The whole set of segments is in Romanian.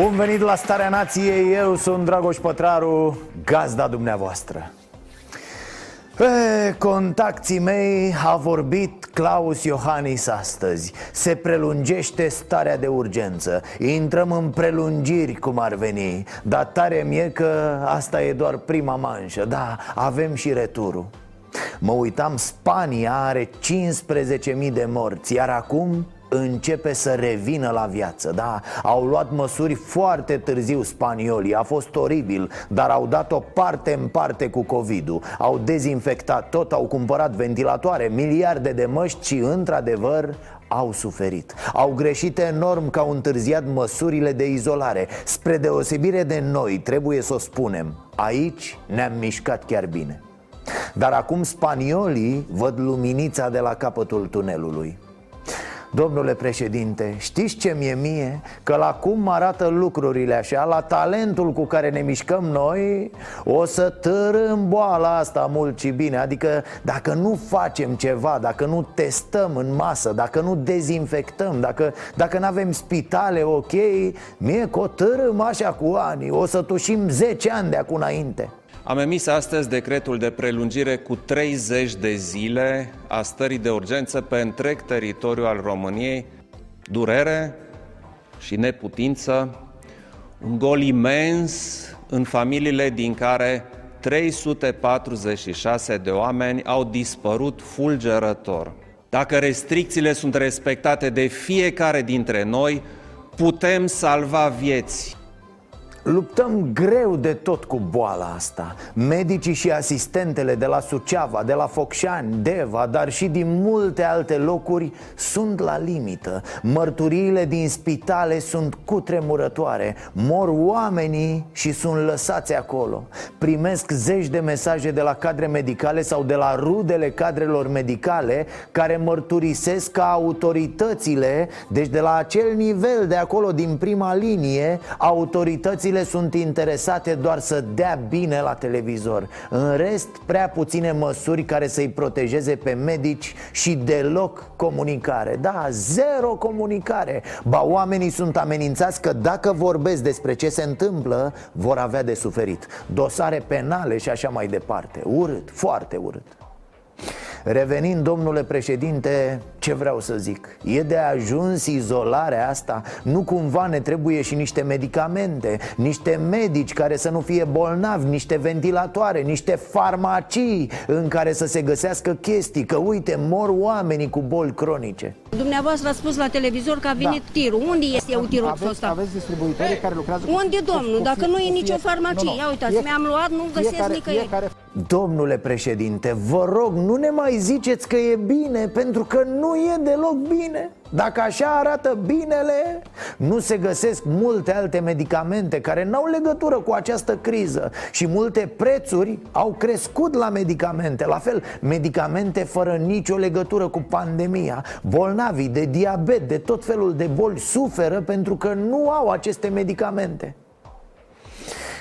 Bun venit la Starea Nației, eu sunt Dragoș Pătraru, gazda dumneavoastră. Pe contactii mei a vorbit Claus Iohannis astăzi. Se prelungește starea de urgență. Intrăm în prelungiri cum ar veni. Dar tare mie că asta e doar prima manșă. Da, avem și returul. Mă uitam, Spania are 15.000 de morți Iar acum începe să revină la viață Da, au luat măsuri foarte târziu spaniolii. A fost oribil, dar au dat-o parte în parte cu covid-ul. Au dezinfectat tot, au cumpărat ventilatoare, miliarde de măști Și într-adevăr au suferit. Au greșit enorm că au întârziat măsurile de izolare. Spre deosebire de noi, trebuie să o spunem Aici ne-am mișcat chiar bine. Dar acum spaniolii văd luminița de la capătul tunelului Domnule președinte, știți ce mi-e mie? Că la cum arată lucrurile așa, la talentul cu care ne mișcăm noi O să tărâm boala asta mult și bine Adică dacă nu facem ceva, dacă nu testăm în masă, dacă nu dezinfectăm Dacă, dacă nu avem spitale ok, mie că o tărâm așa cu ani O să tușim 10 ani de acum înainte am emis astăzi decretul de prelungire cu 30 de zile a stării de urgență pe întreg teritoriul al României. Durere și neputință, un gol imens în familiile din care 346 de oameni au dispărut fulgerător. Dacă restricțiile sunt respectate de fiecare dintre noi, putem salva vieți. Luptăm greu de tot cu boala asta. Medicii și asistentele de la Suceava, de la Focșani, Deva, dar și din multe alte locuri sunt la limită. Mărturiile din spitale sunt cutremurătoare. Mor oamenii și sunt lăsați acolo. Primesc zeci de mesaje de la cadre medicale sau de la rudele cadrelor medicale Care mărturisesc că autoritățile, deci de la acel nivel de acolo din prima linie Autoritățile sunt interesate doar să dea bine la televizor. În rest, prea puține măsuri care să-i protejeze pe medici și deloc comunicare. Da, zero comunicare. Ba, oamenii sunt amenințați că dacă vorbesc despre ce se întâmplă Vor avea de suferit. Dosare penale și așa mai departe. Urât, foarte urât Revenind, domnule președinte, ce vreau să zic? E de ajuns izolarea asta? Nu cumva ne trebuie și niște medicamente, niște medici care să nu fie bolnavi, niște ventilatoare, niște farmacii în care să se găsească chestii Că uite, mor oamenii cu boli cronice Dumneavoastră a spus la televizor că a venit da. tirul Unde este eu tirul aveți, ăsta? Aveți distribuitori care lucrează Unde, cu, domnul? Cu, Dacă cu, nu e cu nicio fie... farmacie, ia uitați, mi-am luat, nu găsesc fiecare, nicăieri fiecare... Domnule președinte, vă rog, nu ne mai ziceți că e bine, pentru că nu e deloc bine. Dacă așa arată binele, nu se găsesc multe alte medicamente care n-au legătură cu această criză Și multe prețuri au crescut la medicamente. La fel, medicamente fără nicio legătură cu pandemia. Bolnavii de diabet, de tot felul de boli suferă pentru că nu au aceste medicamente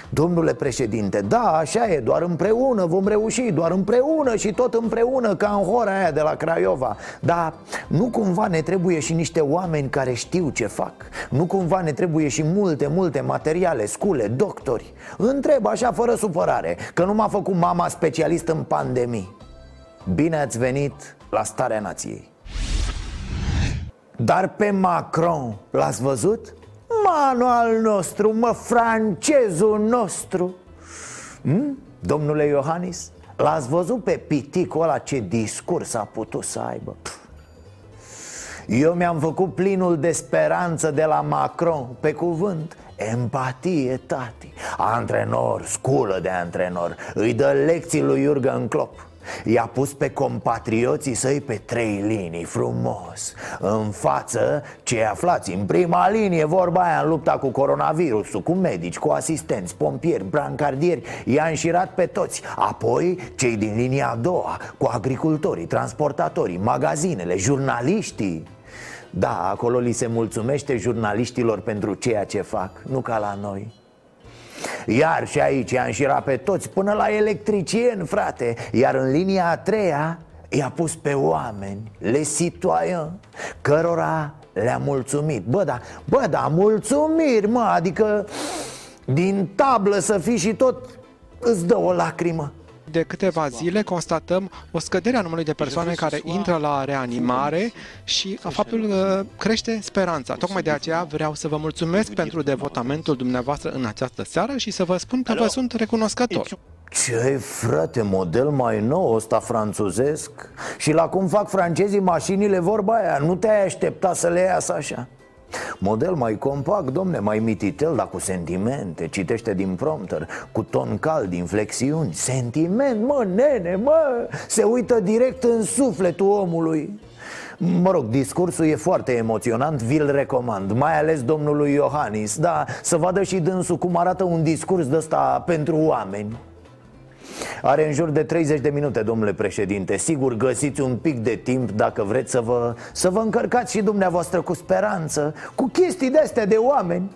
Domnule președinte, da, așa e, doar împreună vom reuși, doar împreună și tot împreună ca în hora aia de la Craiova. Dar nu cumva ne trebuie și niște oameni care știu ce fac? Nu cumva ne trebuie și multe, multe materiale, scule, doctori? Întreb așa fără supărare, că nu m-a făcut mama specialist în pandemii. Bine ați venit la Starea Nației. Dar pe Macron l-ați văzut? Manual nostru, mă, francezul nostru hm? Domnule Iohannis, l-ați văzut pe piticul ăla ce discurs a putut să aibă? Pff. Eu mi-am făcut plinul de speranță de la Macron, pe cuvânt Empatie, tati Antrenor, sculă de antrenor Îi dă lecții lui Jurgen Klopp I-a pus pe compatrioții săi pe trei linii, frumos. În față, cei aflați în prima linie, vorba aia în lupta cu coronavirusul Cu medici, cu asistenți, pompieri, brancardieri I-a înșirat pe toți. Apoi, cei din linia a doua, cu agricultorii, transportatorii, magazinele, jurnaliștii. Da, acolo li se mulțumește jurnaliștilor pentru ceea ce fac, nu ca la noi iar și aici i-a înșirat pe toți Până la electricieni, frate. Iar în linia a treia i-a pus pe oameni Le citoyen Cărora le-a mulțumit. Bă, da, bă, da, mulțumiri, mă Adică din tablă să fii și tot îți dă o lacrimă de câteva zile constatăm o scădere a numărului de persoane care intră la reanimare și faptul că crește speranța. Tocmai de aceea vreau să vă mulțumesc pentru devotamentul dumneavoastră în această seară și să vă spun că vă sunt recunoscător. Ce frate, model mai nou ăsta franțuzesc? Și la cum fac francezii mașinile vorba aia Nu te-ai aștepta să le iasă așa Model mai compact, domne, mai mititel, dar cu sentimente. Citește din prompter, cu ton cald, inflexiuni. Sentiment, mă, nene, mă! Se uită direct în sufletul omului. Mă rog, discursul e foarte emoționant, vi-l recomand Mai ales domnului Iohannis Da, să vadă și dânsul cum arată un discurs de ăsta pentru oameni are în jur de 30 de minute, domnule președinte. Sigur găsiți un pic de timp dacă vreți să vă, să vă încărcați și dumneavoastră cu speranță Cu chestii de astea de oameni.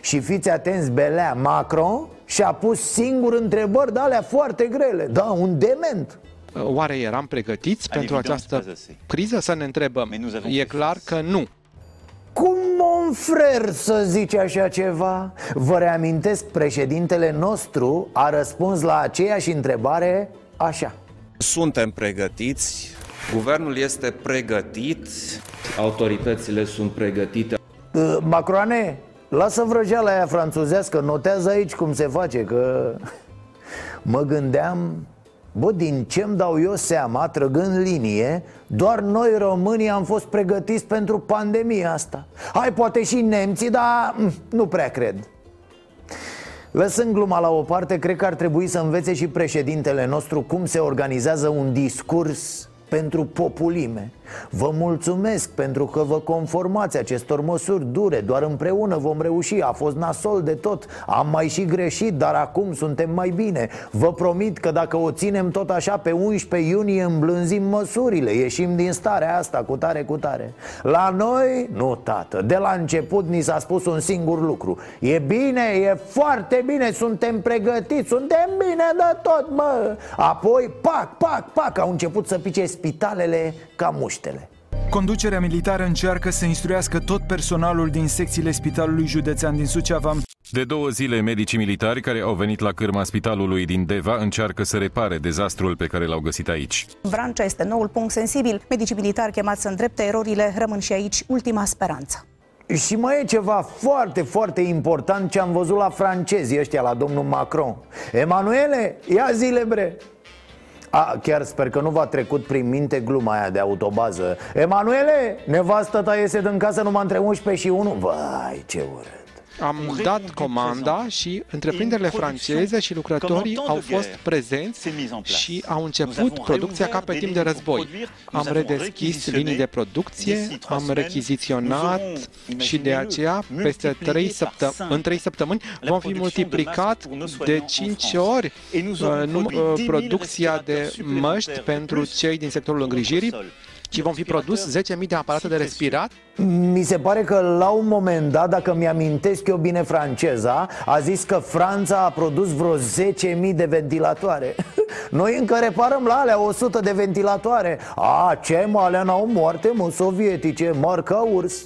Și fiți atenți, Belea, Macron și-a pus singur întrebări de alea foarte grele. Da, un dement. Oare eram pregătiți pentru această criză? Să ne întrebăm. E clar că nu cum mon frer să zice așa ceva? Vă reamintesc, președintele nostru a răspuns la aceeași întrebare așa. Suntem pregătiți, guvernul este pregătit, autoritățile sunt pregătite. Uh, Macroane, lasă vrăjeala aia franțuzească, notează aici cum se face Că mă gândeam Bă, din ce-mi dau eu seama, trăgând linie Doar noi românii am fost pregătiți pentru pandemia asta. Hai, poate și nemții, dar mm, nu prea cred. Lăsând gluma la o parte, cred că ar trebui să învețe și președintele nostru cum se organizează un discurs pentru populime Vă mulțumesc pentru că vă conformați acestor măsuri dure. Doar împreună vom reuși, a fost nasol de tot. Am mai și greșit, dar acum suntem mai bine. Vă promit că dacă o ținem tot așa pe 11 iunie îmblânzim măsurile. Ieșim din starea asta cu tare cu tare. La noi, nu tată, de la început ni s-a spus un singur lucru. E bine, e foarte bine, suntem pregătiți, suntem bine de tot, mă Apoi, pac, pac, pac, au început să pice spitalele ca muși cunoaștere. Conducerea militară încearcă să instruiască tot personalul din secțiile Spitalului Județean din Suceava. De două zile, medicii militari care au venit la cârma spitalului din Deva încearcă să repare dezastrul pe care l-au găsit aici. Vrancea este noul punct sensibil. Medicii militari chemați să îndrepte erorile rămân și aici ultima speranță. Și mai e ceva foarte, foarte important ce am văzut la francezii ăștia, la domnul Macron Emanuele, ia zile bre a, chiar sper că nu v-a trecut prin minte gluma aia de autobază. Emanuele, nevastă ta iese din casă numai între 11 și 1 Vai, ce urât am dat comanda și întreprinderile franceze și lucrătorii au fost prezenți și au început producția ca pe timp de război. Am redeschis linii de producție, am rechiziționat și de aceea peste 3 săptămâni, în 3 săptămâni vom fi multiplicat de 5 ori uh, uh, producția de măști pentru cei din sectorul îngrijirii ci vom fi produs 10.000 de aparate de respirat? Mi se pare că la un moment dat, dacă mi-amintesc eu bine franceza A zis că Franța a produs vreo 10.000 de ventilatoare Noi încă reparăm la alea 100 de ventilatoare A, ce mă, alea n-au moarte, mă, sovietice, marca urs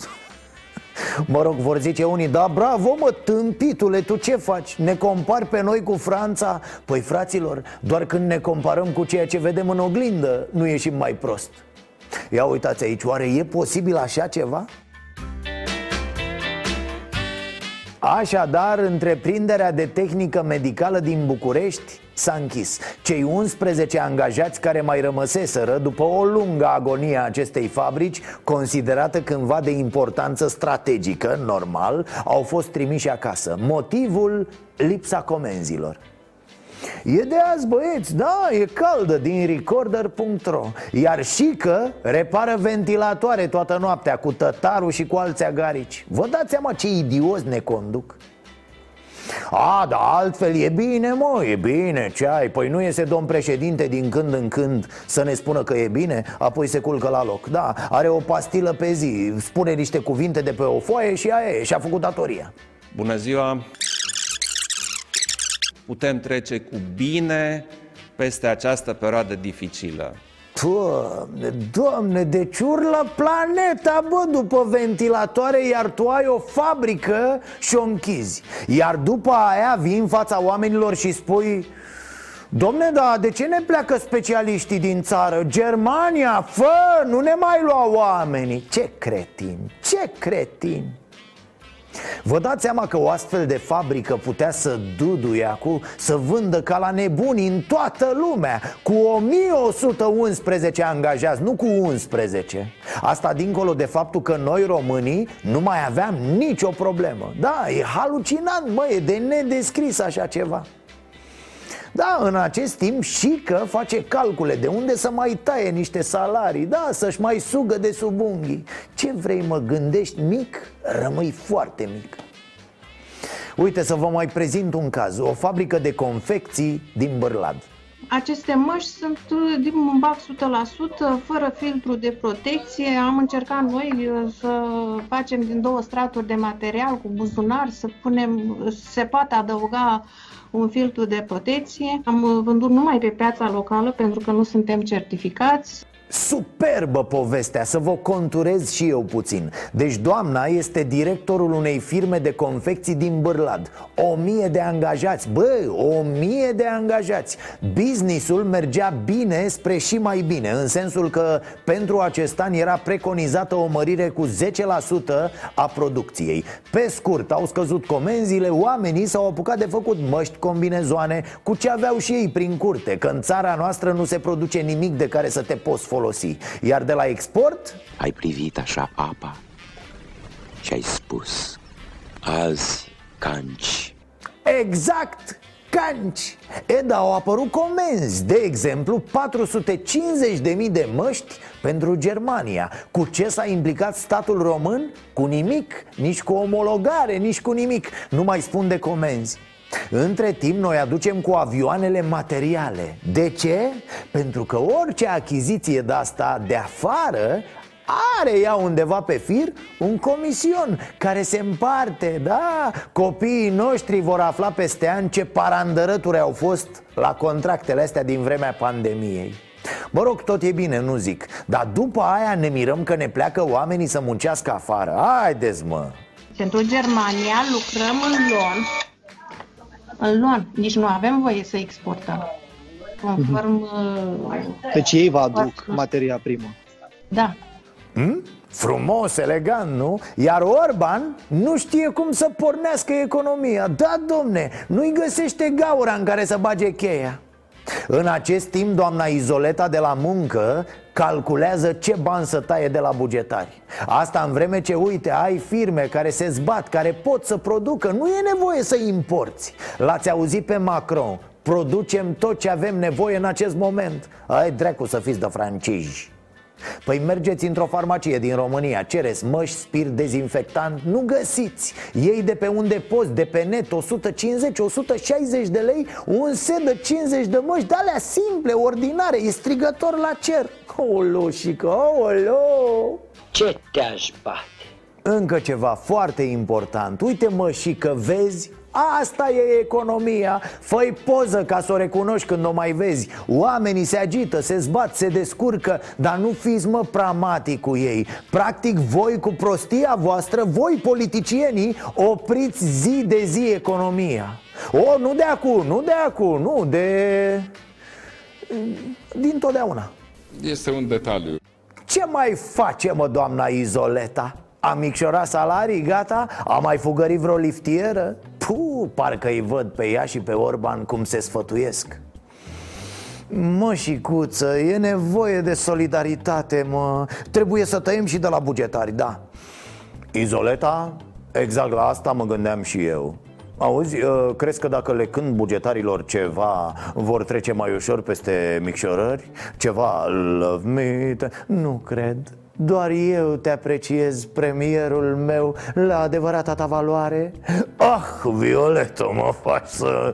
Mă rog, vor zice unii, da, bravo mă, tâmpitule, tu ce faci? Ne compari pe noi cu Franța? Păi fraților, doar când ne comparăm cu ceea ce vedem în oglindă, nu ieșim mai prost Ia uitați aici, oare e posibil așa ceva? Așadar, întreprinderea de tehnică medicală din București s-a închis Cei 11 angajați care mai rămăseseră după o lungă agonie a acestei fabrici Considerată cândva de importanță strategică, normal, au fost trimiși acasă Motivul? Lipsa comenzilor E de azi băieți, da, e caldă din recorder.ro Iar și că repară ventilatoare toată noaptea cu tătarul și cu alți agarici Vă dați seama ce idioți ne conduc? A, da, altfel e bine, mă, e bine, ce ai? Păi nu iese domn președinte din când în când să ne spună că e bine, apoi se culcă la loc Da, are o pastilă pe zi, spune niște cuvinte de pe o foaie și aia e, și-a făcut datoria Bună ziua! Putem trece cu bine peste această perioadă dificilă. Doamne, doamne, deci urlă planeta, bă, după ventilatoare Iar tu ai o fabrică și o închizi Iar după aia vii în fața oamenilor și spui Domne, da, de ce ne pleacă specialiștii din țară? Germania, fă, nu ne mai lua oamenii Ce cretin, ce cretin Vă dați seama că o astfel de fabrică putea să duduie acum Să vândă ca la nebuni în toată lumea Cu 1111 angajați, nu cu 11 Asta dincolo de faptul că noi românii nu mai aveam nicio problemă. Da, e halucinant, mă, e de nedescris așa ceva da, în acest timp și că face calcule de unde să mai taie niște salarii Da, să-și mai sugă de sub unghii. Ce vrei mă, gândești? Mic, rămâi foarte mic. Uite să vă mai prezint un caz. O fabrică de confecții din Bârlad. Aceste măști sunt uh, din bumbac 100%, fără filtru de protecție. Am încercat noi uh, să facem din două straturi de material cu buzunar, să punem, se poate adăuga un filtru de protecție. Am vândut numai pe piața locală pentru că nu suntem certificați. Superbă povestea, să vă conturez și eu puțin. Deci doamna este directorul unei firme de confecții din Bârlad. O mie de angajați, bă, o mie de angajați. Businessul mergea bine spre și mai bine În sensul că pentru acest an era preconizată o mărire cu 10% a producției. Pe scurt, au scăzut comenzile, oamenii s-au apucat de făcut măști, combinezoane Cu ce aveau și ei prin curte Că în țara noastră nu se produce nimic de care să te poți folosi folosi Iar de la export? Ai privit așa apa și ai spus Azi canci Exact! canci E, da, au apărut comenzi De exemplu, 450.000 de măști pentru Germania Cu ce s-a implicat statul român? Cu nimic, nici cu omologare, nici cu nimic Nu mai spun de comenzi între timp, noi aducem cu avioanele materiale De ce? Pentru că orice achiziție de asta de afară are ea undeva pe fir un comision care se împarte, da? Copiii noștri vor afla peste ani ce parandărături au fost la contractele astea din vremea pandemiei Mă rog, tot e bine, nu zic Dar după aia ne mirăm că ne pleacă oamenii să muncească afară Haideți, mă! Pentru Germania lucrăm în Lon în luan. Nici nu avem voie să exportăm. Conform... Uh, deci ei vă aduc materia primă. Da. Hmm? Frumos, elegant, nu? Iar Orban nu știe cum să pornească economia Da, domne, nu-i găsește gaura în care să bage cheia în acest timp, doamna Izoleta de la muncă calculează ce bani să taie de la bugetari. Asta în vreme ce, uite, ai firme care se zbat, care pot să producă. Nu e nevoie să importi. L-ați auzit pe Macron Producem tot ce avem nevoie în acest moment. Ai dracu să fiți de francizi Păi mergeți într-o farmacie din România Cereți măști, spirit, dezinfectant Nu găsiți. Ei de pe unde poți, de pe net 150-160 de lei Un set de 50 de măști De alea simple, ordinare E strigător la cer. Olo, șică, olo Ce te-aș bate? Încă ceva foarte important. Uite mă și că vezi Asta e economia. Făi poză ca să o recunoști când o mai vezi. Oamenii se agită, se zbat, se descurcă Dar nu fiți mă pramatic cu ei. Practic voi cu prostia voastră Voi politicienii opriți zi de zi economia. O, nu de acum, nu de acum, nu de... Din totdeauna Este un detaliu. Ce mai face mă doamna Izoleta? A micșorat salarii, gata? A mai fugărit vreo liftieră? Puh, parcă îi văd pe ea și pe Orban cum se sfătuiesc Mă, cuță, e nevoie de solidaritate, mă Trebuie să tăiem și de la bugetari, da Izoleta? Exact la asta mă gândeam și eu Auzi, uh, crezi că dacă le cânt bugetarilor ceva Vor trece mai ușor peste micșorări? Ceva love me Nu cred doar eu te apreciez, premierul meu, la adevărata ta valoare. Ah, Violeto, mă faci să...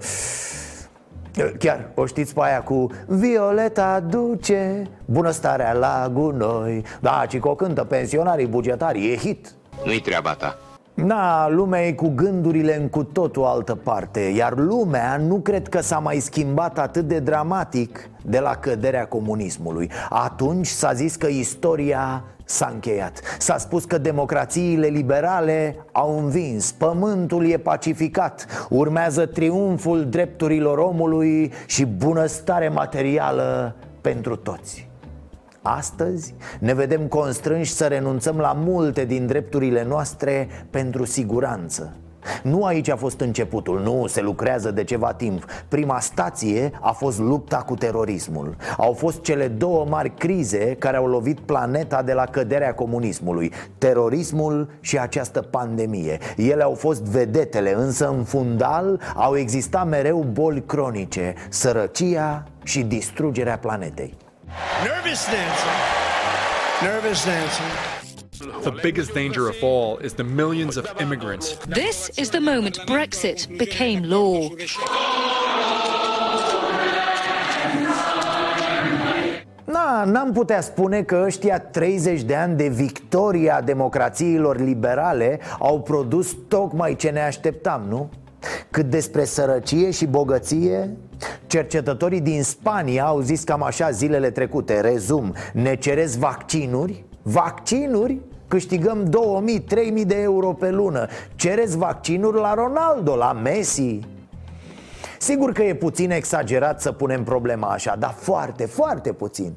Chiar, o știți pe aia cu Violeta duce bunăstarea la gunoi. Da, ci o cântă pensionarii bugetari, e hit. Nu-i treaba ta. Na, lumea e cu gândurile în cu totul altă parte Iar lumea nu cred că s-a mai schimbat atât de dramatic de la căderea comunismului. Atunci s-a zis că istoria s-a încheiat. S-a spus că democrațiile liberale au învins Pământul e pacificat Urmează triumful drepturilor omului și bunăstare materială pentru toți. Astăzi ne vedem constrânși să renunțăm la multe din drepturile noastre pentru siguranță nu aici a fost începutul, nu, se lucrează de ceva timp Prima stație a fost lupta cu terorismul Au fost cele două mari crize care au lovit planeta de la căderea comunismului Terorismul și această pandemie Ele au fost vedetele, însă în fundal au existat mereu boli cronice Sărăcia și distrugerea planetei Nervous dancing. Nervous dancing. The biggest danger of all is the millions of immigrants. This is the moment Brexit became law. Na, n-am putea spune că ăștia 30 de ani de victoria democrațiilor liberale au produs tocmai ce ne așteptam, nu? Cât despre sărăcie și bogăție, cercetătorii din Spania au zis cam așa zilele trecute Rezum, ne ceresc vaccinuri? Vaccinuri? Câștigăm 2000-3000 de euro pe lună. Cereți vaccinuri la Ronaldo, la Messi? Sigur că e puțin exagerat să punem problema așa Dar foarte, foarte puțin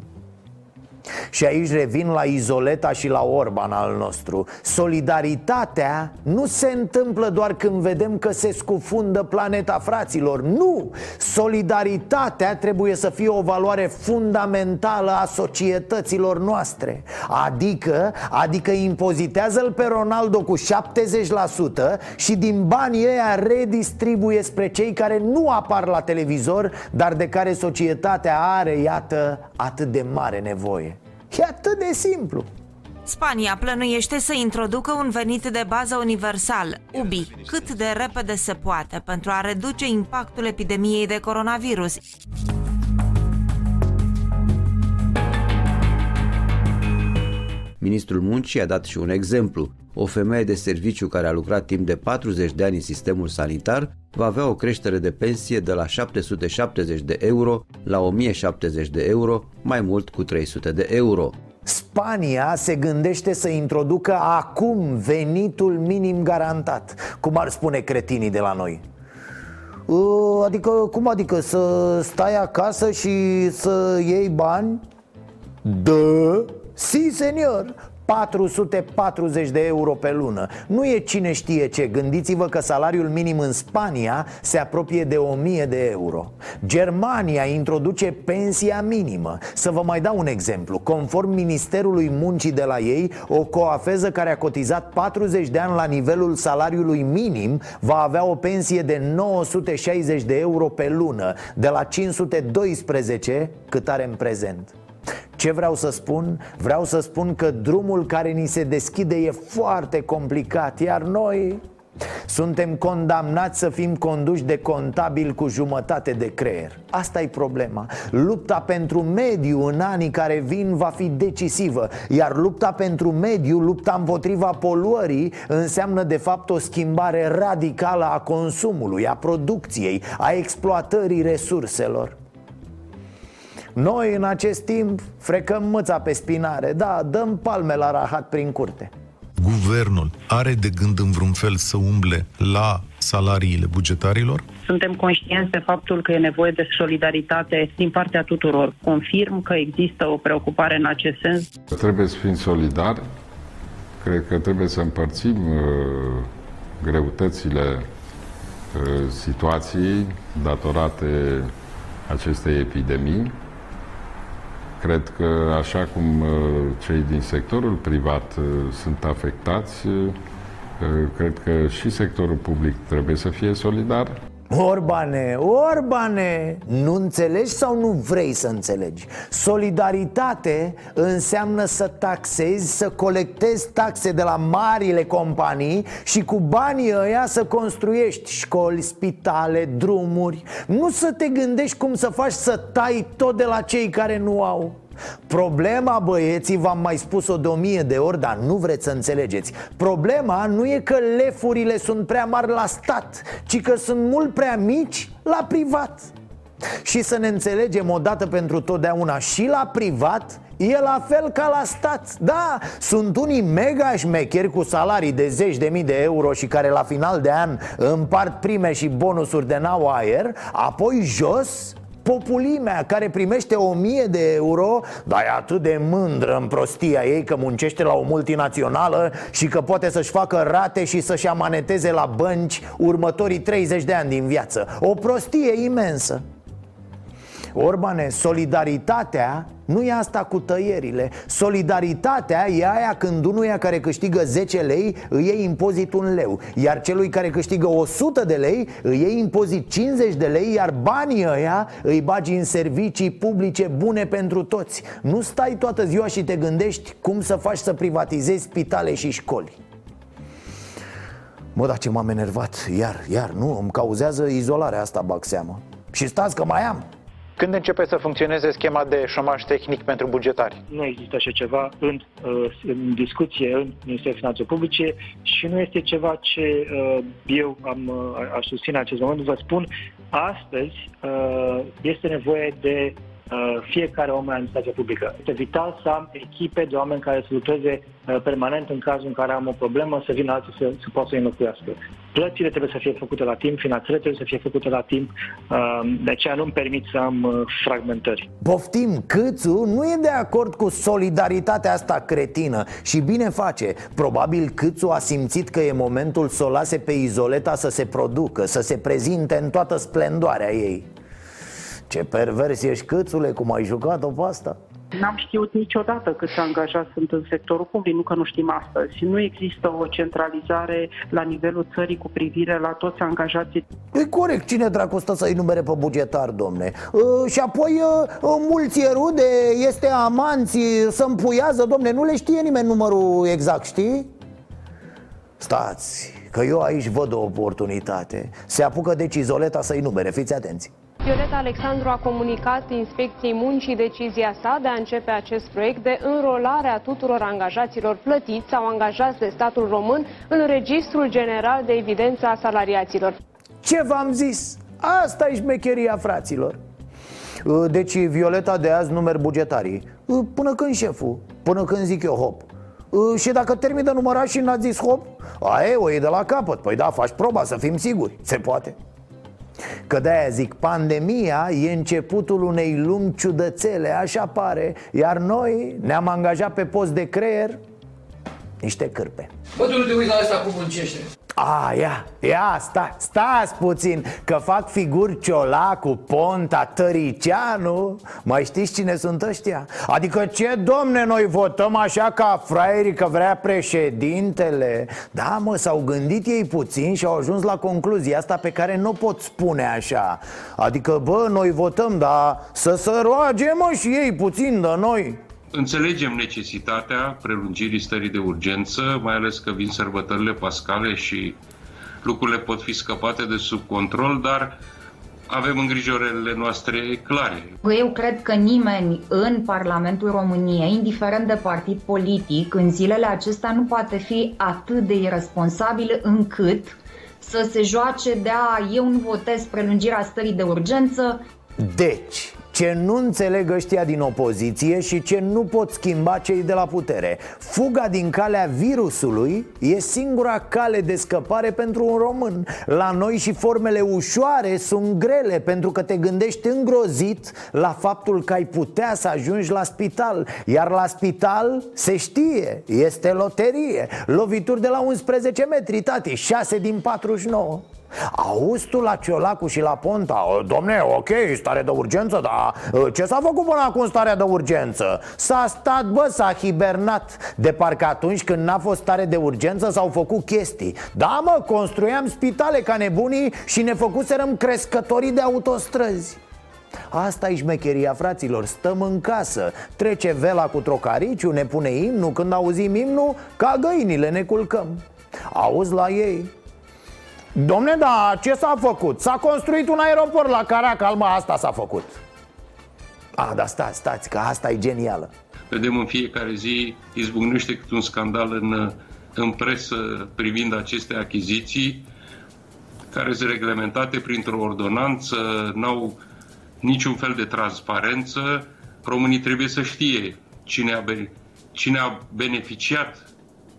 și aici revin la Izoleta și la Orban al nostru. Solidaritatea nu se întâmplă doar când vedem că se scufundă planeta fraților. Nu! Solidaritatea trebuie să fie o valoare fundamentală a societăților noastre. Adică, adică impozitează-l pe Ronaldo cu 70% și din banii ăia redistribuie spre cei care nu apar la televizor Dar de care societatea are, iată, atât de mare nevoie E atât de simplu Spania plănuiește să introducă un venit de bază universal, UBI, cât de repede se poate, pentru a reduce impactul epidemiei de coronavirus. Ministrul Muncii a dat și un exemplu. O femeie de serviciu care a lucrat timp de 40 de ani în sistemul sanitar va avea o creștere de pensie de la 770 de euro la 1070 de euro, mai mult cu 300 de euro. Spania se gândește să introducă acum venitul minim garantat Cum ar spune cretinii de la noi ă, Adică, cum adică, să stai acasă și să iei bani? Da, si, senior 440 de euro pe lună. Nu e cine știe ce. Gândiți-vă că salariul minim în Spania se apropie de 1000 de euro. Germania introduce pensia minimă. Să vă mai dau un exemplu. Conform Ministerului Muncii de la ei O coafeză care a cotizat 40 de ani la nivelul salariului minim Va avea o pensie de 960 de euro pe lună De la 512 cât are în prezent ce vreau să spun? Vreau să spun că drumul care ni se deschide e foarte complicat Iar noi suntem condamnați să fim conduși de contabil cu jumătate de creier. Asta e problema. Lupta pentru mediu în anii care vin va fi decisivă Iar lupta pentru mediu, lupta împotriva poluării Înseamnă de fapt o schimbare radicală a consumului, a producției, a exploatării resurselor noi în acest timp frecăm mâța pe spinare Da, dăm palme la rahat prin curte Guvernul are de gând în vreun fel să umble la salariile bugetarilor? Suntem conștienți de faptul că e nevoie de solidaritate din partea tuturor. Confirm că există o preocupare în acest sens. Trebuie să fim solidari. Cred că trebuie să împărțim uh, greutățile uh, situației datorate acestei epidemii Cred că așa cum uh, cei din sectorul privat uh, sunt afectați, uh, Cred că și sectorul public trebuie să fie solidar. Orbane, Orbane, nu înțelegi sau nu vrei să înțelegi? Solidaritate înseamnă să taxezi, să colectezi taxe de la marile companii și cu banii ăia să construiești școli, spitale, drumuri Nu să te gândești cum să faci să tai tot de la cei care nu au Problema, băieții, v-am mai spus-o de o mie de ori, dar nu vreți să înțelegeți. Problema nu e că lefurile sunt prea mari la stat, ci că sunt mult prea mici la privat. Și să ne înțelegem odată pentru totdeauna și la privat E la fel ca la stat. Da, sunt unii mega șmecheri cu salarii de zeci de mii de euro Și care la final de an împart prime și bonusuri de n-au aer Apoi jos populimea care primește o mie de euro Dar e atât de mândră în prostia ei că muncește la o multinațională Și că poate să-și facă rate și să-și amaneteze la bănci următorii 30 de ani din viață. O prostie imensă Orbane, solidaritatea nu e asta cu tăierile. Solidaritatea e aia când unuia care câștigă 10 lei îi iei impozit un leu Iar celui care câștigă 100 de lei îi iei impozit 50 de lei Iar banii ăia îi bagi în servicii publice bune pentru toți. Nu stai toată ziua și te gândești cum să faci să privatizezi spitale și școli. Mă, dar ce m-am enervat, iar, iar, nu, îmi cauzează izolarea asta, bag seamă Și stați că mai am când începe să funcționeze schema de șomaj tehnic pentru bugetari? Nu există așa ceva în, uh, în discuție în Ministerul Finanțelor Publice și nu este ceva ce uh, eu am, uh, aș susține în acest moment. Vă spun, astăzi este nevoie de fiecare om în administrația publică. Este vital să am echipe de oameni care să lucreze permanent în cazul în care am o problemă, să vină alții să, să poată să înlocuiască. Plățile trebuie să fie făcute la timp, finanțele trebuie să fie făcute la timp, de aceea nu-mi permit să am fragmentări. Poftim, Câțu nu e de acord cu solidaritatea asta cretină și bine face. Probabil Câțu a simțit că e momentul să o lase pe Izoleta să se producă, să se prezinte în toată splendoarea ei. Ce pervers ești, Câțule, cum ai jucat-o pe asta? N-am știut niciodată câți angajați sunt în sectorul public, nu că nu știm astăzi. Nu există o centralizare la nivelul țării cu privire la toți angajații. E corect, cine dracu stă să-i numere pe bugetar, domne? Uh, și apoi uh, mulți rude, este amanți, să împuiază, domne, nu le știe nimeni numărul exact, știi? Stați, că eu aici văd o oportunitate Se apucă deci izoleta să-i numere, fiți atenți Violeta Alexandru a comunicat Inspecției Muncii decizia sa de a începe acest proiect de înrolare a tuturor angajaților plătiți sau angajați de statul român în Registrul General de Evidență a Salariaților. Ce v-am zis? Asta e șmecheria fraților. Uh, Deci Violeta de azi numer bugetarii. Uh, Până când șeful, până când zic eu hop? Uh, Și dacă termin de numărat și n-a zis hop? Aia o e de la capăt. Păi da, faci proba să fim siguri. Se poate Că de-aia zic, pandemia e începutul unei lumi ciudățele, așa pare Iar noi ne-am angajat pe post de creier niște cârpe. Bă, tu nu te uiți la asta cum muncește a, ia, ia, sta, stați puțin Că fac figuri Ciolacu, Ponta, Tăricianu Mai știți cine sunt ăștia? Adică ce, domne, noi votăm așa ca fraierii că vrea președintele? Da, mă, s-au gândit ei puțin și au ajuns la concluzia asta pe care nu pot spune așa Adică, bă, noi votăm, dar să se roage, mă, și ei puțin de noi Înțelegem necesitatea prelungirii stării de urgență, mai ales că vin sărbătorile pascale și lucrurile pot fi scăpate de sub control, dar avem îngrijorările noastre clare. Eu cred că nimeni în Parlamentul României, indiferent de partid politic, în zilele acestea nu poate fi atât de irresponsabil încât să se joace de a eu nu votez prelungirea stării de urgență. Deci, ce nu înțeleg ăștia din opoziție și ce nu pot schimba cei de la putere. Fuga din calea virusului e singura cale de scăpare pentru un român. La noi și formele ușoare sunt grele pentru că te gândești îngrozit la faptul că ai putea să ajungi la spital. Iar la spital se știe, este loterie. Lovituri de la 11 metri, tati, 6 din 49 Auzi tu la Ciolacu și la Ponta? Domne, ok, stare de urgență, dar ce s-a făcut până acum starea de urgență? S-a stat, bă, s-a hibernat. De parcă atunci când n-a fost stare de urgență s-au făcut chestii. Da, mă, construiam spitale ca nebunii și ne făcuserăm crescătorii de autostrăzi. Asta e șmecheria, fraților, stăm în casă. Trece vela cu trocariciu, ne pune imnul Când auzim imnul, ca găinile ne culcăm. Auzi la ei Domne, da, ce s-a făcut? S-a construit un aeroport la Caracal, mă, asta s-a făcut Ah, da, stați, stați, că asta e genială Vedem în fiecare zi izbucnește cât un scandal în, în presă privind aceste achiziții care sunt reglementate printr-o ordonanță, n-au niciun fel de transparență. Românii trebuie să știe cine a, cine a beneficiat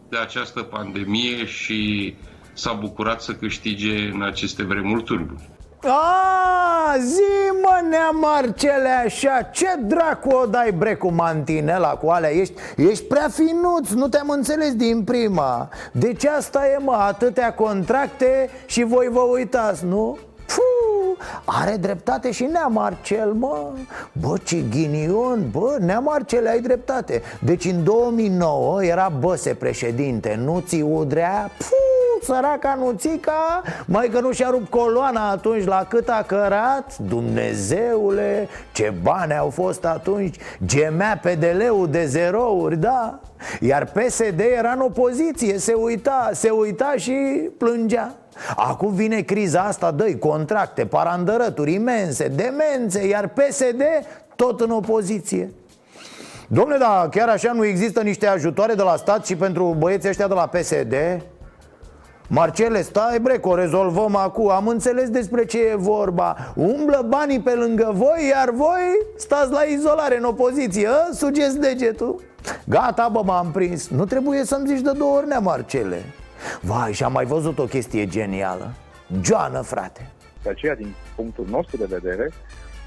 de această pandemie și s-a bucurat să câștige în aceste vremuri turburi. A, zi mă, neamarcele așa Ce dracu o dai bre cu mantinela cu alea Ești, ești prea finuț, nu te-am înțeles din prima Deci asta e mă, atâtea contracte și voi vă uitați, nu? Puh, are dreptate și Neamarcel, mă. Bă, ce ghinion, bă, Neamarcel, ai dreptate. Deci în 2009 era Băse președinte, nu ți Udrea. Puh, săraca Nuțica Mai că nu și-a rupt coloana atunci la cât a cărat. Dumnezeule, ce bani au fost atunci? Gemea PDL-ul de zerouri, da Iar PSD era în opoziție, se uita, se uita și plângea. Acum vine criza asta, dă contracte, parandărături imense, demențe Iar PSD tot în opoziție. Domne, da, chiar așa nu există niște ajutoare de la stat și pentru băieții ăștia de la PSD? Marcele, stai bre, că o rezolvăm acum. Am înțeles despre ce e vorba. Umblă banii pe lângă voi, iar voi stați la izolare în opoziție. A? Sugeți degetul Gata, bă, m-am prins. Nu trebuie să-mi zici de două ori, nea Marcele. Vai, și am mai văzut o chestie genială. Joană, frate. De aceea, din punctul nostru de vedere,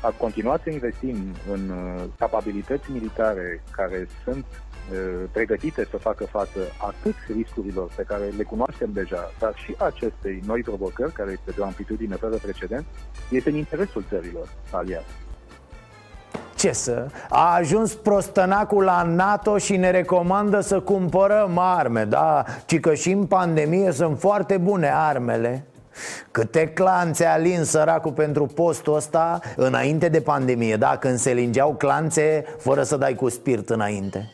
a continuat să investim în uh, capabilități militare care sunt uh, pregătite să facă față atât riscurilor pe care le cunoaștem deja, dar și acestei noi provocări, care este de o amplitudine fără precedent, este în interesul țărilor aliate. Ce să? A ajuns prostănacul la NATO și ne recomandă să cumpărăm arme, da? Ci că și în pandemie sunt foarte bune armele Câte clanțe alin săracul pentru postul ăsta înainte de pandemie, da? Când se lingeau clanțe fără să dai cu spirit înainte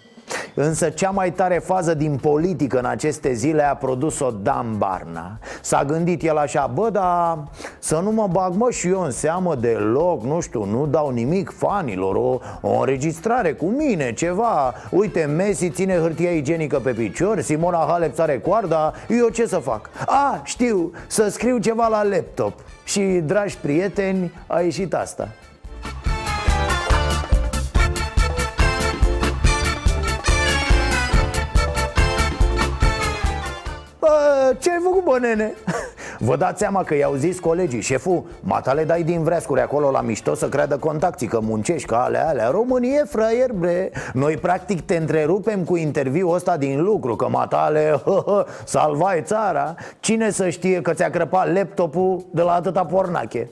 Însă cea mai tare fază din politică în aceste zile a produs-o Dan Barna. S-a gândit el așa, bă, dar să nu mă bag mă și eu în seamă deloc, nu știu, nu dau nimic fanilor O, o înregistrare cu mine, ceva. Uite, Messi ține hârtia igienică pe picior, Simona Halep sare coarda, eu ce să fac? A, știu, să scriu ceva la laptop. Și, dragi prieteni, a ieșit asta ce ai făcut, bă, nene? Vă dați seama că i-au zis colegii Șeful, matale dai din vrescuri acolo la mișto să creadă contacții Că muncești, că alea, alea Românie, fraier, bre Noi practic te întrerupem cu interviul ăsta din lucru Că matale, salvai țara Cine să știe că ți-a crăpat laptopul de la atâta pornache?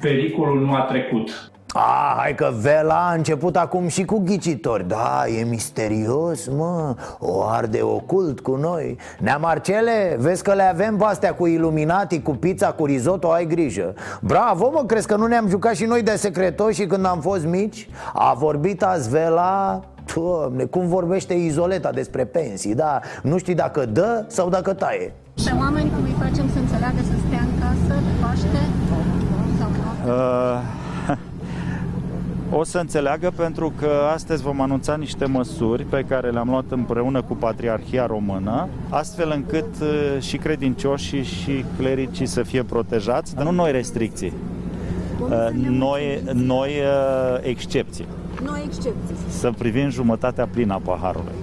Pericolul nu a trecut a, hai că Vela a început acum și cu ghicitori Da, e misterios, mă O arde ocult cu noi Nea Marcele, vezi că le avem pe astea cu iluminati, cu pizza, cu risotto, ai grijă Bravo, mă, crezi că nu ne-am jucat și noi de secretoși când am fost mici? A vorbit azi Vela Doamne, cum vorbește Izoleta despre pensii, da? Nu știi dacă dă sau dacă taie Pe oameni cum îi facem să înțeleagă să stea în casă, Paște sau nu? Uh o să înțeleagă pentru că astăzi vom anunța niște măsuri pe care le-am luat împreună cu Patriarhia Română, astfel încât uh, și credincioșii și clericii să fie protejați, dar nu noi restricții, uh, noi, noi uh, excepții. Noi excepții. Să privim jumătatea plină a paharului.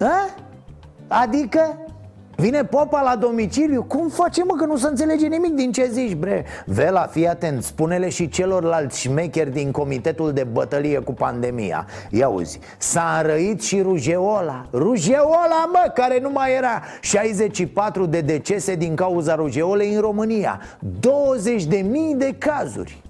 A? Adică? Vine popa la domiciliu. Cum face mă că nu se înțelege nimic din ce zici bre? Vela, fii atent, spune-le și celorlalți șmecheri din comitetul de bătălie cu pandemia. Ia uzi, s-a înrăit și rujeola Rujeola mă, care nu mai era. 64 de decese din cauza rujeolei în România. 20 de mii de cazuri.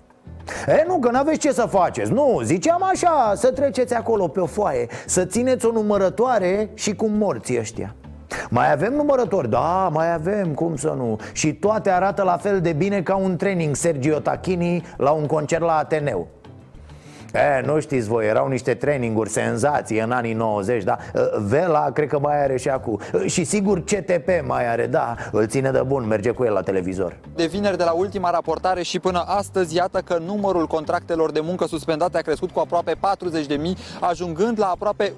E, nu, că n-aveți ce să faceți. Nu, ziceam așa, să treceți acolo pe o foaie Să țineți o numărătoare și cu morții ăștia mai avem numărători? Da, mai avem, cum să nu Și toate arată la fel de bine ca un training Sergio Tachini la un concert la Ateneu E, nu știți voi, erau niște traininguri senzație în anii 90, da? Vela cred că mai are și acum. Și sigur CTP mai are, da? Îl ține de bun, merge cu el la televizor. De vineri de la ultima raportare și până astăzi Iată că numărul contractelor de muncă suspendate a crescut cu aproape 40.000 Ajungând la aproape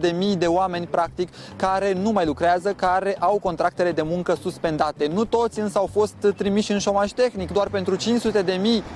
1.100.000 de oameni practic Care nu mai lucrează, care au contractele de muncă suspendate. Nu toți însă au fost trimiși în șomaj tehnic. Doar pentru 500.000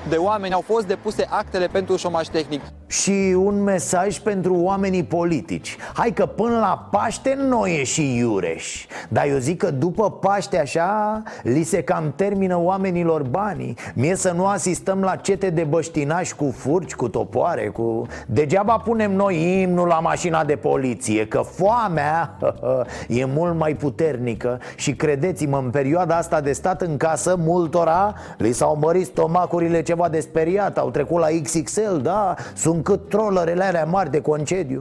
de oameni au fost depuse actele pentru șomaj șomaj tehnic. Și un mesaj pentru oamenii politici Hai că până la Paște noi e și Iureș Dar eu zic că după Paște așa Li se cam termină oamenilor banii Mie să nu asistăm la cete de băștinași cu furci, cu topoare cu... Degeaba punem noi imnul la mașina de poliție Că foamea e mult mai puternică Și credeți-mă, în perioada asta de stat în casă Multora li s-au mărit stomacurile ceva de speriat Au trecut la XXL, da? Sunt cât trollerele alea mari de concediu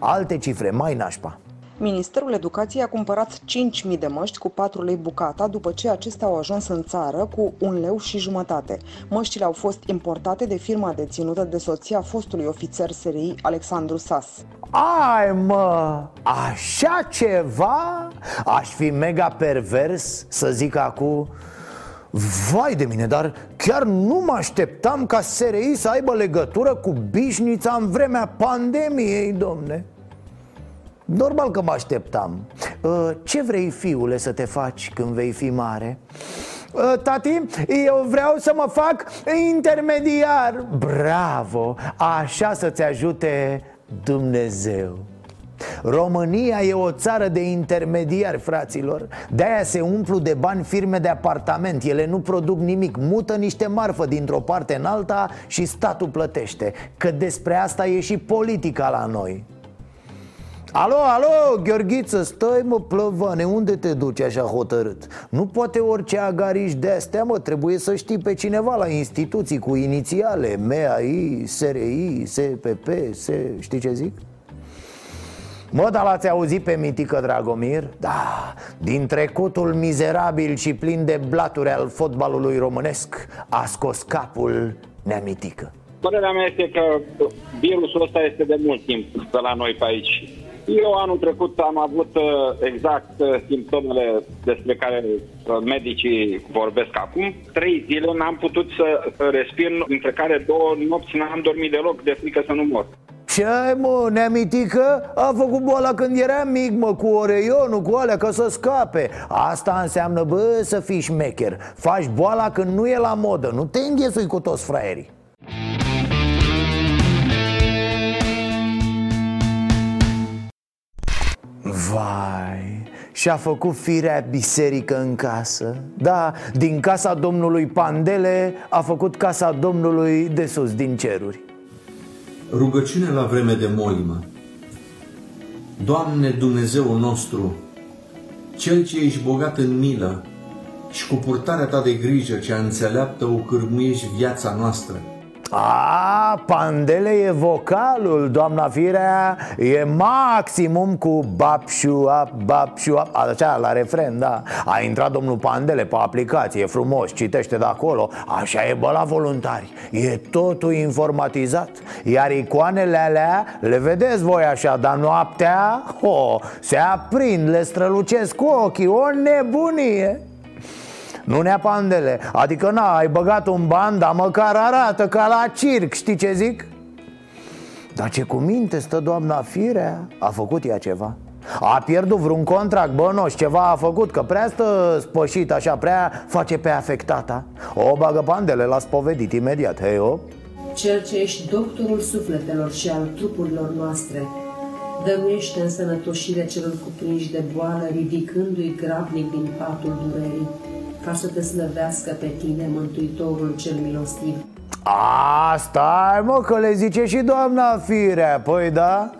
Alte cifre, mai nașpa Ministerul Educației a cumpărat 5.000 de măști cu 4 lei bucata după ce acestea au ajuns în țară cu un leu și jumătate. Măștile au fost importate de firma deținută de soția fostului ofițer SRI Alexandru Sas. Ai mă, așa ceva? Aș fi mega pervers să zic acum Vai de mine, dar chiar nu mă așteptam ca SRI să aibă legătură cu bișnița în vremea pandemiei, domne. Normal că mă așteptam. Uh, Ce vrei, fiule, să te faci când vei fi mare? Uh, tati, eu vreau să mă fac intermediar. Bravo, așa să-ți ajute Dumnezeu România e o țară de intermediari, fraților. De-aia se umplu de bani firme de apartament. Ele nu produc nimic, mută niște marfă dintr-o parte în alta și statul plătește. Că despre asta e și politica la noi. Alo, alo, Gheorghiță, stai mă plăvane, unde te duci așa hotărât? Nu poate orice agariș de astea, mă, trebuie să știi pe cineva la instituții cu inițiale MAI, SRI, SPP, S... știi ce zic? Mă, dar l-ați auzit pe Mitică Dragomir? Da, din trecutul mizerabil și plin de blaturi al fotbalului românesc A scos capul neamitică Părerea mea este că virusul ăsta este de mult timp pe la noi pe aici eu anul trecut am avut uh, exact uh, simptomele despre care uh, medicii vorbesc acum. Trei zile n-am putut să respir, între care două nopți n-am dormit deloc de frică să nu mor. Ce ai mă, neamitică? A făcut boala când era mic mă, cu oreionul, cu alea, ca să scape. Asta înseamnă, bă, să fii șmecher. Faci boala când nu e la modă, nu te înghesui cu toți fraierii. Vai, și-a făcut firea biserică în casă? Da, din casa domnului Pandele a făcut casa domnului de sus, din ceruri Rugăciune la vreme de molimă. Doamne Dumnezeu nostru, Cel ce ești bogat în milă și cu purtarea ta de grijă ce înțeleaptă o cârmuiești viața noastră – a, Pandele e vocalul, doamna Firea. E maximum cu bapșua, bapșua Așa, la refren, da. A intrat domnul Pandele pe aplicație, e frumos, citește de acolo. Așa e bă la voluntari. E totul informatizat. Iar icoanele alea, le vedeți voi așa Dar noaptea, oh, se aprind, le strălucesc cu ochii. O nebunie nu ne pandele Adică na, ai băgat un ban, dar măcar arată ca la circ, știi ce zic? Dar ce cu minte stă doamna Firea? A făcut ea ceva? A pierdut vreun contract bănoș, ceva a făcut Că prea stă spășit așa, prea face pe afectata O bagă pandele, l-a spovedit imediat, hei, o? Cel ce ești doctorul sufletelor și al trupurilor noastre dăruiește însănătoșirea celor cuprinși de boală, ridicându-i grabnic din patul durerii, ca să te slăvească pe tine, Mântuitorul cel milostiv. A, stai mă, că le zice și doamna Firea, păi da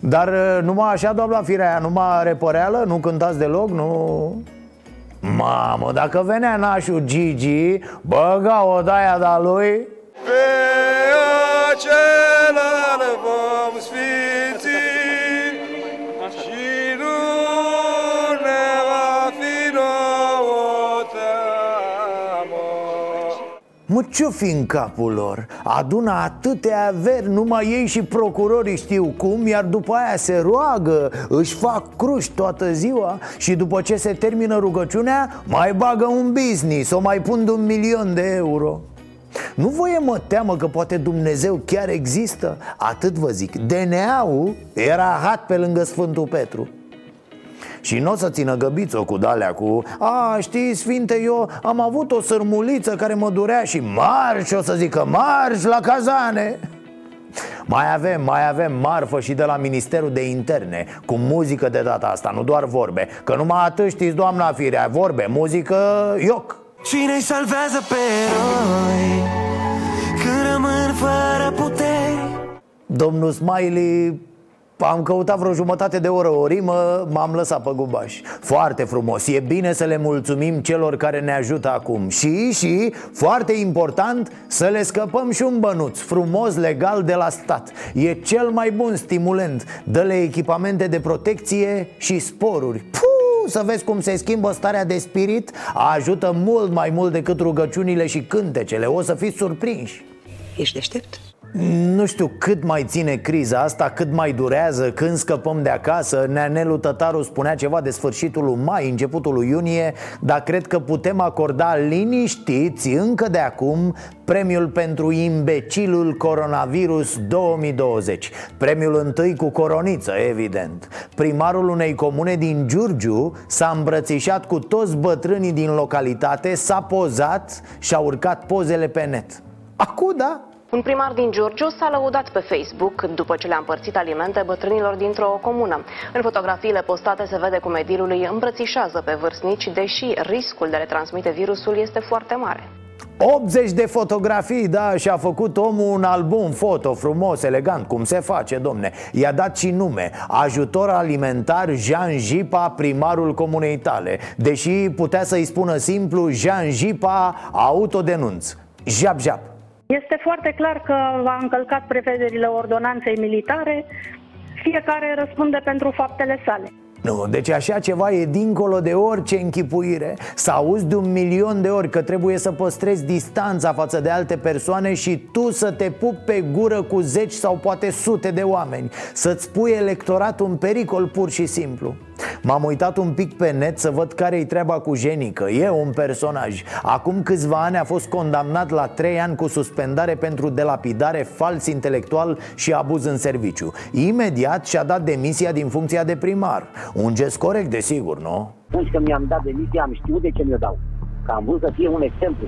Dar uh, numai așa, doamna Firea, numai repăreală, nu cântați deloc, nu... Mamă, dacă venea nașul Gigi, băga o daia de lui. Pe acela le vom sfinți Mă, ce-o fi în capul lor? Adună atâtea averi, numai ei și procurorii știu cum Iar după aia se roagă, își fac cruși toată ziua Și după ce se termină rugăciunea, mai bagă un business O mai pun de un milion de euro nu vă e mă teamă că poate Dumnezeu chiar există? Atât vă zic, DNA-ul era hat pe lângă Sfântul Petru și nu o să țină găbițo cu dalea cu A, știi, sfinte, eu am avut o sărmuliță care mă durea și marș, o să zică marș la cazane. Mai avem, mai avem marfă și de la Ministerul de Interne Cu muzică de data asta, nu doar vorbe. Că numai atât știți, doamna Firea, vorbe, muzică, ioc. Cine-i salvează pe eroi Când rămân fără puteri? Domnul Smiley am căutat vreo jumătate de oră o rimă, m-am lăsat pe gubaș. Foarte frumos, e bine să le mulțumim celor care ne ajută acum. Și, și, foarte important, să le scăpăm și un bănuț frumos, legal de la stat. E cel mai bun stimulent. Dă-le echipamente de protecție și sporuri. Puh, să vezi cum se schimbă starea de spirit. Ajută mult mai mult decât rugăciunile și cântecele. O să fiți surprinși. Ești deștept? Nu știu cât mai ține criza asta, cât mai durează, când scăpăm de acasă. Neanelu Tătaru spunea ceva de sfârșitul lui mai, începutul lui iunie Dar cred că putem acorda liniștiți încă de acum Premiul pentru imbecilul coronavirus 2020 Premiul întâi cu coroniță, evident. Primarul unei comune din Giurgiu s-a îmbrățișat cu toți bătrânii din localitate S-a pozat și a urcat pozele pe net. Acu, da? Un primar din Giurgiu s-a lăudat pe Facebook după ce le-a împărțit alimente bătrânilor dintr-o comună. În fotografiile postate se vede cum edilul îi îmbrățișează pe vârstnici, deși riscul de a le transmite virusul este foarte mare. 80 de fotografii, da, și-a făcut omul un album foto frumos, elegant, cum se face, domne. I-a dat și nume, ajutor alimentar Jean Jipa, primarul comunei tale. Deși putea să-i spună simplu Jean Jipa, autodenunț. Jap, jap este foarte clar că a încălcat prevederile ordonanței militare, fiecare răspunde pentru faptele sale. Nu, deci așa ceva e dincolo de orice închipuire. Să auzi de un milion de ori că trebuie să păstrezi distanța față de alte persoane Și tu să te pupi pe gură cu zeci sau poate sute de oameni. Să-ți pui electoratul în pericol pur și simplu. M-am uitat un pic pe net să văd care-i treaba cu Jenică. E un personaj. Acum câțiva ani a fost condamnat la 3 ani cu suspendare pentru delapidare, fals intelectual și abuz în serviciu. Imediat și-a dat demisia din funcția de primar Un gest corect, desigur, nu? Atunci când mi-am dat demisia, am știut de ce mi-o dau Că am vrut să fie un exemplu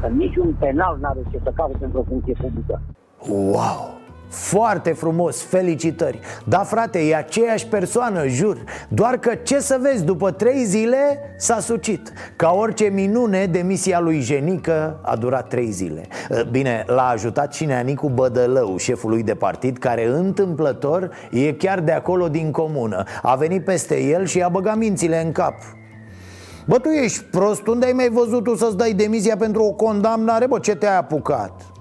Că niciun penal n-are ce să caute pentru o funcție publică Wow! Foarte frumos, felicitări. Da, frate, e aceeași persoană, jur. Doar că ce să vezi, după trei zile s-a sucit. Ca orice minune, demisia lui Jenică a durat trei zile. Bine, l-a ajutat și Neanicu Bădălău, șeful lui de partid Care întâmplător e chiar de acolo din comună. A venit peste el și a băgat mințile în cap. Bă, tu ești prost, unde ai mai văzut tu să-ți dai demisia pentru o condamnare? Bă, ce te-ai apucat?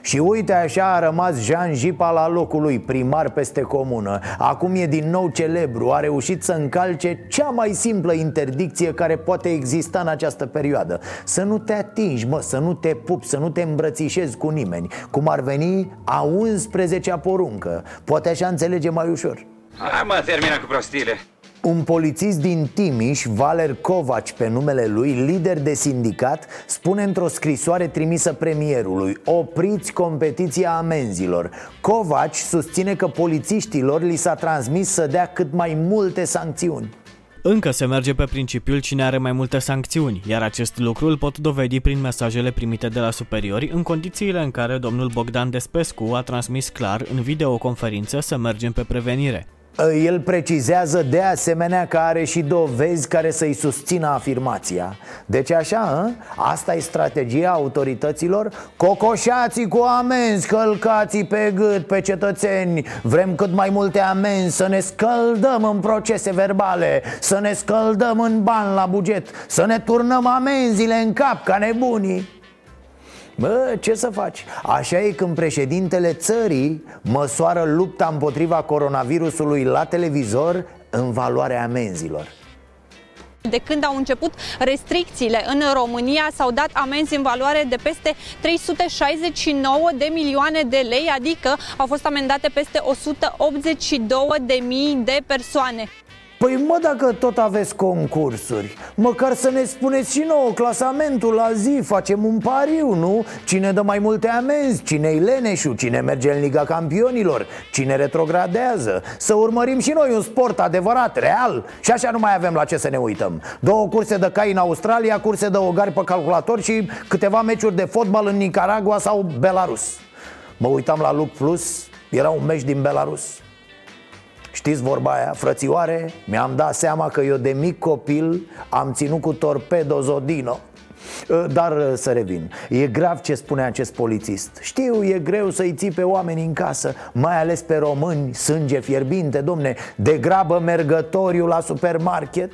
Și uite așa a rămas Jean Jipa la locul lui, primar peste comună. Acum e din nou celebru, a reușit să încalce cea mai simplă interdicție care poate exista în această perioadă. Să nu te atingi, mă, să nu te pupi, să nu te îmbrățișezi cu nimeni Cum ar veni a 11-a poruncă. Poate așa înțelege mai ușor. Hai mă, termină cu prostile un polițist din Timiș, Valer Covaci pe numele lui, lider de sindicat, spune într-o scrisoare trimisă premierului Opriți competiția amenzilor Covaci susține că polițiștilor li s-a transmis să dea cât mai multe sancțiuni Încă se merge pe principiul cine are mai multe sancțiuni, iar acest lucru îl pot dovedi prin mesajele primite de la superiori în condițiile în care domnul Bogdan Despescu a transmis clar în videoconferință să mergem pe prevenire. El precizează de asemenea că are și dovezi care să-i susțină afirmația Deci așa, a? asta e strategia autorităților? Cocoșații cu amenzi, călcații pe gât, pe cetățeni Vrem cât mai multe amenzi, să ne scăldăm în procese verbale Să ne scăldăm în bani la buget Să ne turnăm amenziile în cap ca nebunii Bă, ce să faci? Așa e când președintele țării măsoară lupta împotriva coronavirusului la televizor în valoarea amenzilor. De când au început restricțiile în România s-au dat amenzi în valoare de peste 369 de milioane de lei, adică au fost amendate peste 182 de mii de persoane. Păi mă, dacă tot aveți concursuri Măcar să ne spuneți și nouă clasamentul la zi Facem un pariu, nu? Cine dă mai multe amenzi, cine-i leneșul, cine merge în Liga Campionilor? Cine retrogradează? Să urmărim și noi un sport adevărat, real. Și așa nu mai avem la ce să ne uităm. Două curse de cai în Australia, curse de ogari pe calculator Și câteva meciuri de fotbal în Nicaragua sau Belarus. Mă uitam la Luc Plus, era un meci din Belarus Știți vorba aia, frățioare? Mi-am dat seama că eu de mic copil am ținut cu torpedo Zodino ă, dar ă, să revin E grav ce spune acest polițist Știu, e greu să-i ții pe oameni în casă Mai ales pe români, sânge fierbinte Domne, de grabă mergătoriu la supermarket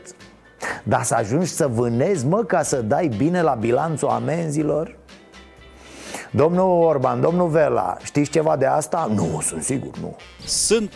Dar să ajungi să vânezi, mă, ca să dai bine la bilanțul amenzilor? Domnul Orban, domnul Vela, știți ceva de asta? Nu, sunt sigur, nu Sunt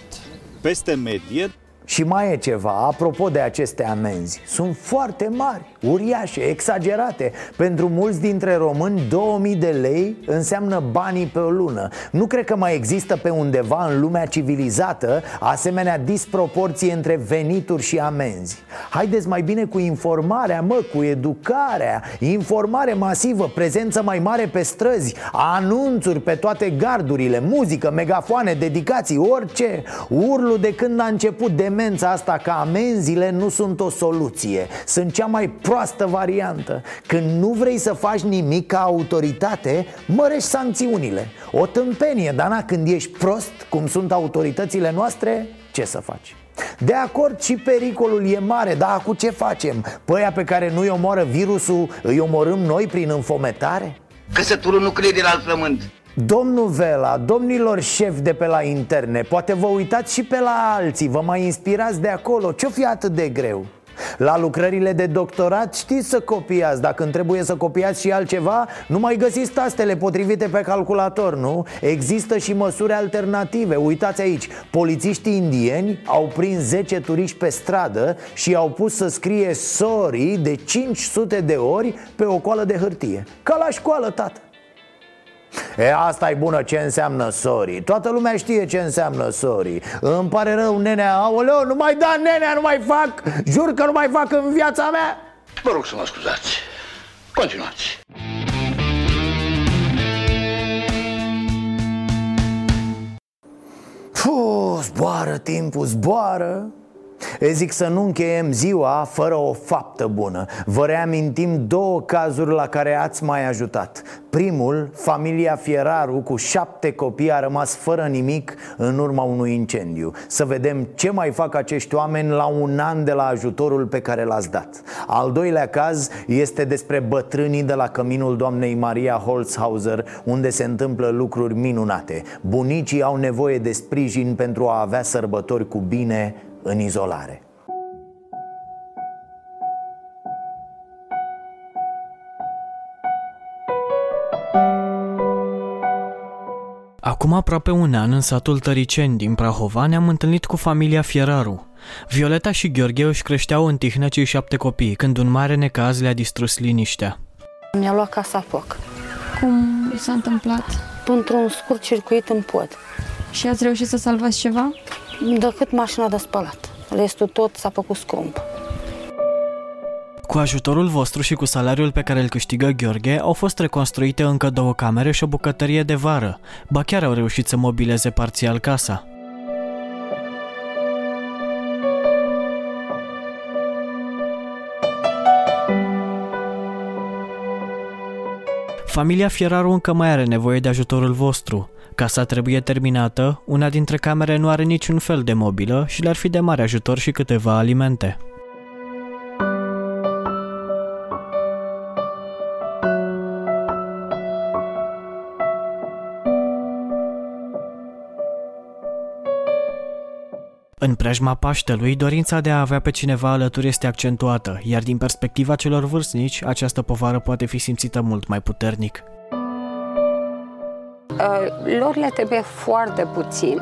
peste medie. Și mai e ceva, apropo de aceste amenzi Sunt foarte mari, uriașe, exagerate. Pentru mulți dintre români 2000 de lei înseamnă banii pe o lună. Nu cred că mai există pe undeva în lumea civilizată Asemenea disproporție între venituri și amenzi. Haideți mai bine cu informarea, mă, cu educarea. Informare masivă, prezență mai mare pe străzi Anunțuri pe toate gardurile, muzică, megafoane, dedicații, orice. Urlu de când a început de demența asta că amenziile nu sunt o soluție. Sunt cea mai proastă variantă Când nu vrei să faci nimic ca autoritate, mărești sancțiunile O tâmpenie, dar na, când ești prost, cum sunt autoritățile noastre, ce să faci? De acord, și pericolul e mare, dar cu ce facem? Păia pe care nu-i omoară virusul, îi omorâm noi prin înfometare? Căsătorul nu crede la alt frământ Domnul Vela, domnilor șefi de pe la interne Poate vă uitați și pe la alții Vă mai inspirați de acolo Ce-o fi atât de greu? La lucrările de doctorat știți să copiați. Dacă îmi trebuie să copiați și altceva Nu mai găsiți tastele potrivite pe calculator, nu? Există și măsuri alternative. Uitați aici. Polițiștii indieni au prins 10 turiști pe stradă Și au pus să scrie sorry de 500 de ori Pe o coală de hârtie. Ca la școală, tată E, asta e bună ce înseamnă sorry? Toată lumea știe ce înseamnă sorry. Îmi pare rău, nenea, aoleo, nu mai da, nenea, nu mai fac Jur că nu mai fac în viața mea. Vă rog să mă scuzați. Continuați. Puh, zboară timpul, zboară E zic să nu încheiem ziua fără o faptă bună. Vă reamintim două cazuri la care ați mai ajutat. Primul, familia Fieraru cu șapte copii a rămas fără nimic în urma unui incendiu. Să vedem ce mai fac acești oameni la un an de la ajutorul pe care l-ați dat. Al doilea caz este despre bătrânii de la căminul doamnei Maria Holzhauser Unde se întâmplă lucruri minunate. Bunicii au nevoie de sprijin pentru a avea sărbători cu bine în izolare. Acum aproape un an, în satul Tăriceni din Prahova, ne-am întâlnit cu familia Fieraru. Violeta și Gheorghe își creșteau în tihnă cei șapte copii, când un mare necaz le-a distrus liniștea. Mi-a luat casa foc. Cum s-a întâmplat? Într-un scurt circuit în pod. Și ați reușit să salvați ceva? Decât mașina de spălat. Restul tot s-a făcut scump. Cu ajutorul vostru și cu salariul pe care îl câștigă Gheorghe, au fost reconstruite încă două camere și o bucătărie de vară. Ba chiar au reușit să mobileze parțial casa. Familia Fieraru încă mai are nevoie de ajutorul vostru. Casa trebuie terminată, una dintre camere nu are niciun fel de mobilă și le-ar fi de mare ajutor și câteva alimente. În preajma Paștelui, dorința de a avea pe cineva alături este accentuată, iar din perspectiva celor vârstnici, această povară poate fi simțită mult mai puternic. Uh, lor le trebuie foarte puțin,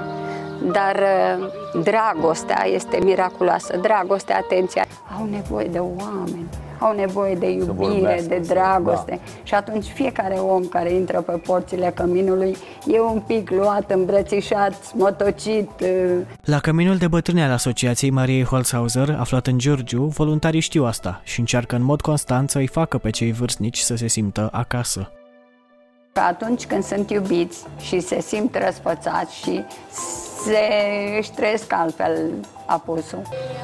dar uh, dragostea este miraculoasă. Dragostea, atenția, au nevoie de oameni au nevoie de iubire, de dragoste. Da. Și atunci fiecare om care intră pe porțile căminului e un pic luat, îmbrățișat, smotocit. La căminul de bătrâne al Asociației Mariei Holzhauser, aflat în Giurgiu, voluntarii știu asta și încearcă în mod constant să îi facă pe cei vârstnici să se simtă acasă. Atunci când sunt iubiți și se simt răsfățați și se își trăiesc altfel apusul.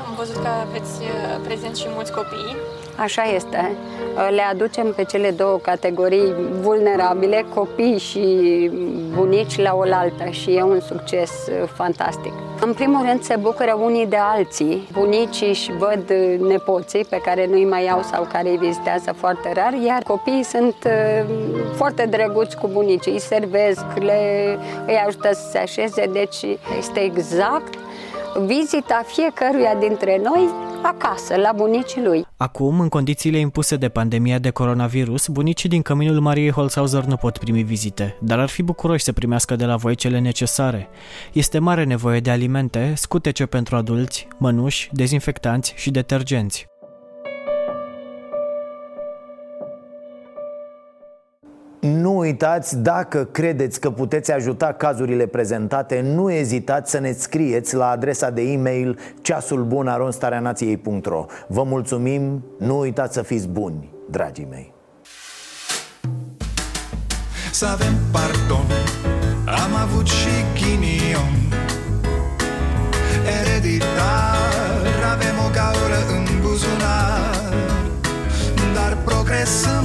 Am văzut că aveți uh, prezent și mulți copii Așa este. Le aducem pe cele două categorii vulnerabile, copii și bunici la oaltă și e un succes uh, fantastic. În primul rând se bucură unii de alții. Bunicii își văd uh, nepoții pe care nu-i mai au sau care îi vizitează foarte rar, iar copiii sunt uh, foarte drăguți cu bunicii, îi servesc, le, îi ajută să se așeze, deci este exact vizita fiecăruia dintre noi acasă, la bunicii lui. Acum, în condițiile impuse de pandemia de coronavirus, bunicii din căminul Mariei Holzhauser nu pot primi vizite, dar ar fi bucuroși să primească de la voi cele necesare. Este mare nevoie de alimente, scutece pentru adulți, mănuși, dezinfectanți și detergenți. Nu uitați, dacă credeți că puteți ajuta cazurile prezentate, nu ezitați să ne scrieți la adresa de e-mail ceasulbun.ro Vă mulțumim, nu uitați să fiți buni, dragii mei. Să avem pardon, am avut și ghinion. Ereditar, avem o gaură în buzunar Dar progresăm